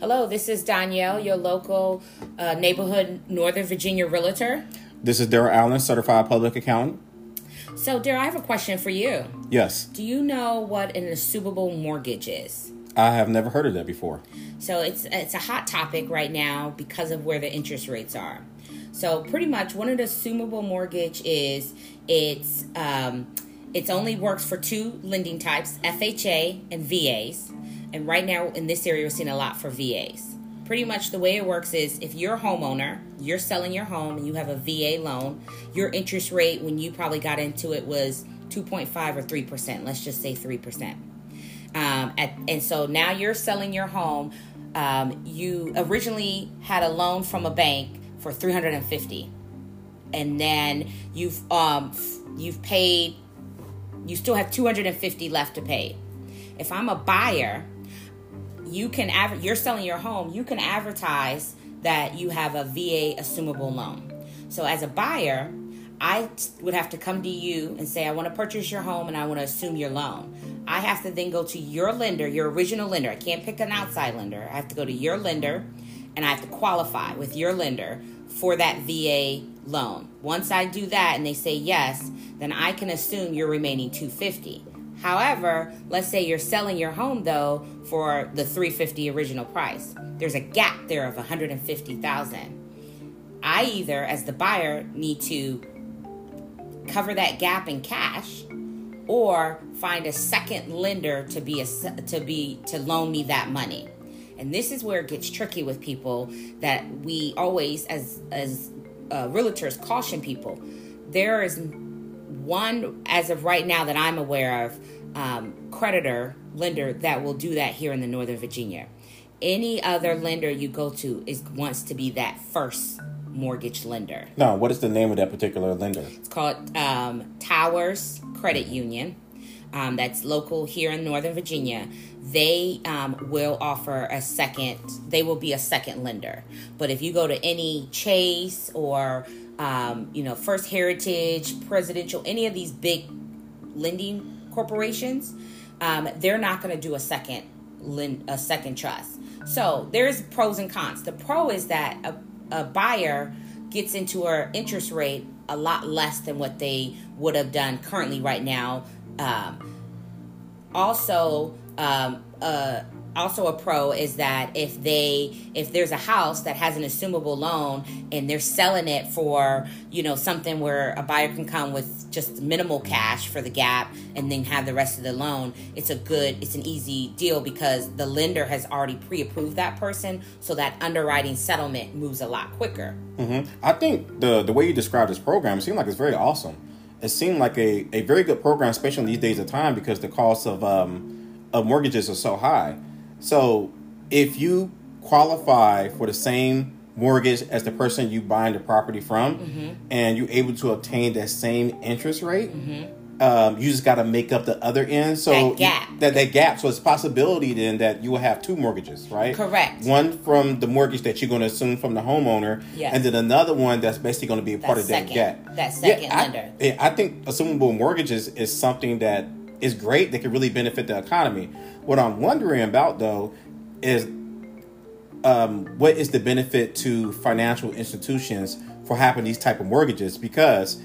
Hello, this is Danielle, your local uh, neighborhood Northern Virginia realtor. This is Daryl Allen, certified public accountant. So, Daryl, I have a question for you. Yes, Do you know what an assumable mortgage is? I have never heard of that before. So it's it's a hot topic right now because of where the interest rates are. So pretty much, what an assumable mortgage is, it's um, it's only works for two lending types, FHA and VAs. And right now in this area, we're seeing a lot for VAs. Pretty much the way it works is if you're a homeowner, you're selling your home and you have a VA loan, your interest rate when you probably got into it was 2.5 or 3%. Let's just say 3%. Um, at, and so now you're selling your home. Um, you originally had a loan from a bank for 350 and then you've um, you've paid you still have 250 left to pay if i'm a buyer you can you're selling your home you can advertise that you have a va assumable loan. So as a buyer i would have to come to you and say i want to purchase your home and i want to assume your loan. I have to then go to your lender your original lender. I can't pick an outside lender. I have to go to your lender and i have to qualify with your lender for that va loan. Once i do that and they say yes then i can assume your remaining 250 However, let's say you're selling your home though for the 350 original price. There's a gap there of 150,000. I either as the buyer need to cover that gap in cash or find a second lender to be a to be to loan me that money. And this is where it gets tricky with people that we always as as uh, realtors caution people. There is one as of right now that I'm aware of um, creditor lender that will do that here in the Northern Virginia. Any other lender you go to is wants to be that first mortgage lender. Now, what is the name of that particular lender? It's called um, Towers Credit Union. Um, that's local here in Northern Virginia. They um, will offer a second. They will be a second lender. But if you go to any Chase or um, you know First Heritage, Presidential, any of these big lending corporations, um, they're not going to do a second lend, a second trust. So there's pros and cons. The pro is that a, a buyer gets into our interest rate a lot less than what they would have done currently right now. Um, also, um, uh, also a pro is that if they if there's a house that has an assumable loan and they're selling it for you know something where a buyer can come with just minimal cash for the gap and then have the rest of the loan it's a good it's an easy deal because the lender has already pre-approved that person so that underwriting settlement moves a lot quicker hmm I think the the way you described this program it seemed like it's very awesome. It seemed like a, a very good program, especially in these days of time, because the cost of um, of mortgages are so high. So if you qualify for the same mortgage as the person you buying the property from, and you're able to obtain that same interest rate, um, you just got to make up the other end. So That you- gap. that that gap. So it's a possibility then that you will have two mortgages, right? Correct. One from the mortgage that you're going to assume from the homeowner, Yes. and then another one that's basically going to be a part That of that gap. that second yeah, I- lender. yeah, I think assumable mortgages is something that is great that could really benefit the economy. What I'm wondering about though is um, what is the benefit to financial institutions for having these type of mortgages? Because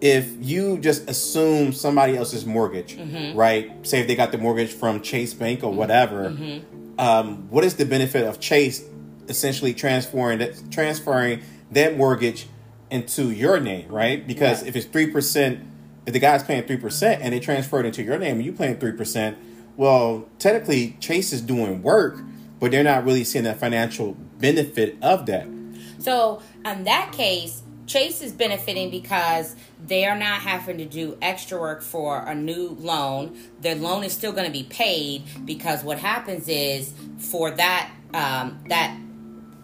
if you just assume somebody else's mortgage, Mm-hmm. right? Say if they got the mortgage from Chase Bank or whatever, Mm-hmm. um, what is the benefit of Chase essentially transferring that transferring that mortgage into your name, right? Because Right. if it's three percent, if the guy's paying three percent and they transfer it into your name and you paying three percent, well, technically Chase is doing work, but they're not really seeing the financial benefit of that. So in that case, Chase is benefiting because they are not having to do extra work for a new loan. Their loan is still going to be paid because what happens is for that um, that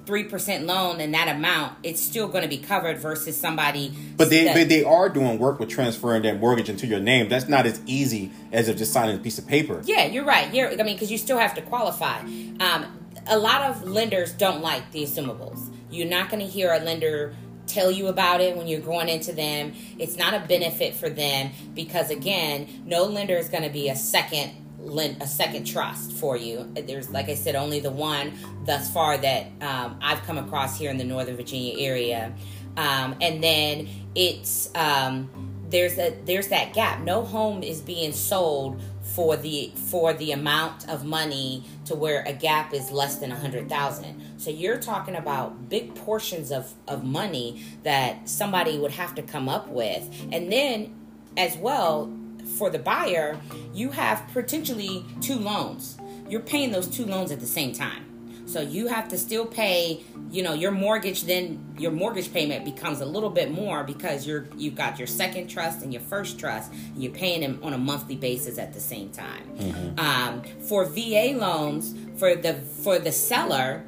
three percent loan and that amount, it's still going to be covered versus somebody. But they that- but they are doing work with transferring that mortgage into your name. That's not as easy as if just signing a piece of paper. Yeah, you're right. You're, I mean, because you still have to qualify. Um, a lot of lenders don't like the assumables. You're not going to hear a lender tell you about it when you're going into them. It's not a benefit for them because, again, no lender is going to be a second lend a second trust for you. There's, like I said, only the one thus far that um, I've come across here in the Northern Virginia area, um, and then it's um, there's a there's that gap. No home is being sold for the for the amount of money to where a gap is less than a hundred thousand. So you're talking about big portions of, of money that somebody would have to come up with. And then as well, for the buyer, you have potentially two loans. You're paying those two loans at the same time. So you have to still pay, you know, your mortgage. Then your mortgage payment becomes a little bit more because you're you've got your second trust and your first trust, and you're paying them on a monthly basis at the same time. Mm-hmm. Um, for VA loans, for the for the seller,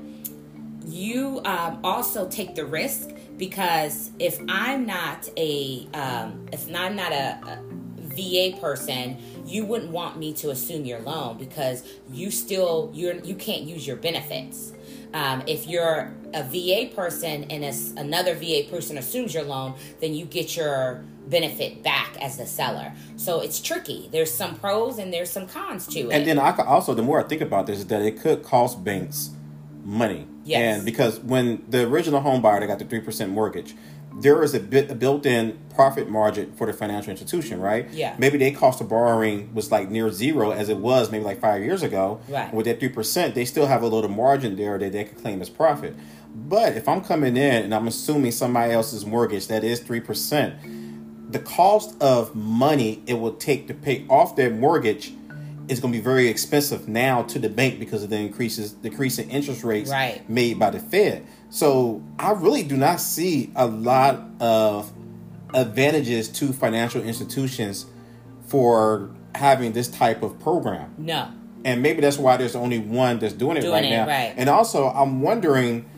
you um, also take the risk because if I'm not a um, if I'm not a, a VA person, you wouldn't want me to assume your loan because you still you're you can't use your benefits. Um, if you're a VA person and a, another VA person assumes your loan, then you get your benefit back as the seller. So it's tricky. There's some pros and there's some cons to it. And then I could also, the more I think about this, is that it could cost banks money. Yes. And because when the original home buyer they got the three percent mortgage, there is a bit a built-in profit margin for the financial institution, right? Yeah. Maybe their cost of borrowing was like near zero as it was maybe like five years ago. Right. With that three percent, they still have a little margin there that they could claim as profit. But if I'm coming in and I'm assuming somebody else's mortgage that is three percent, the cost of money it will take to pay off their mortgage is going to be very expensive now to the bank because of the increases decreasing interest rates right. made by the Fed. So I really do not see a lot of advantages to financial institutions for having this type of program. No. And maybe that's why there's only one that's doing it doing right it, now. Right. And also, I'm wondering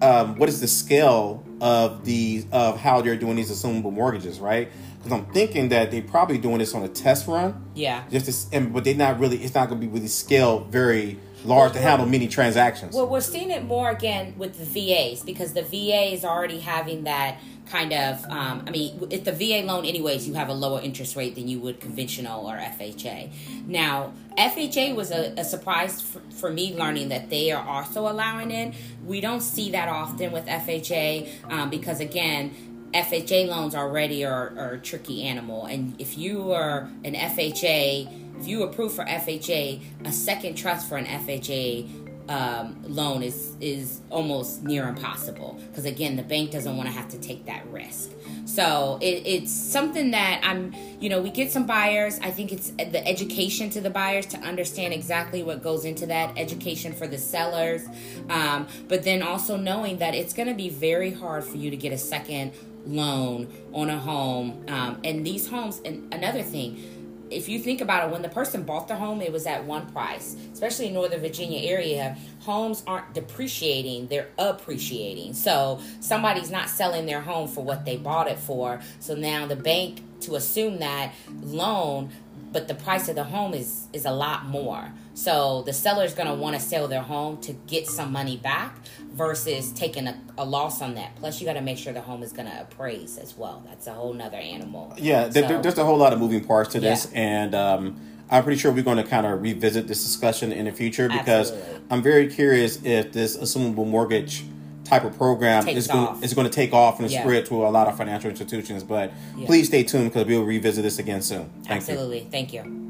um, what is the scale of the of how they're doing these assumable mortgages, right? Because I'm thinking that they're probably doing this on a test run. Yeah. Just to, and but they're not really. It's not going to be really scaled very large to handle many transactions. Well, we're seeing it more again with the VAs because the VA is already having that kind of. Um, I mean, if the VA loan, anyways, you have a lower interest rate than you would conventional or FHA. Now, FHA was a, a surprise for, for, me learning that they are also allowing it. We don't see that often with FHA um, because again. FHA loans already are, are a tricky animal, and if you are an FHA if you approve for FHA, a second trust for an FHA um, loan is is almost near impossible because again, the bank doesn't want to have to take that risk. So it, it's something that I'm, you know, we get some buyers. I think it's the education to the buyers to understand exactly what goes into that education for the sellers, um, but then also knowing that it's going to be very hard for you to get a second loan on a home. Um, and these homes, and another thing if you think about it, when the person bought the home, it was at one price. Especially in Northern Virginia area, homes aren't depreciating; they're appreciating. So somebody's not selling their home for what they bought it for. So now the bank to assume that loan, but the price of the home is is a lot more. So the seller is going to want to sell their home to get some money back versus taking a, a loss on that. Plus, you got to make sure the home is going to appraise as well. That's a whole nother animal. Yeah, so, there, there's a whole lot of moving parts to this, yeah. and um, I'm pretty sure we're going to kind of revisit this discussion in the future because Absolutely. I'm very curious if this assumable mortgage type of program is going, is going to take off and yeah. spread to a lot of financial institutions. But yeah. please stay tuned because we'll revisit this again soon. Thank Absolutely. You. Thank you.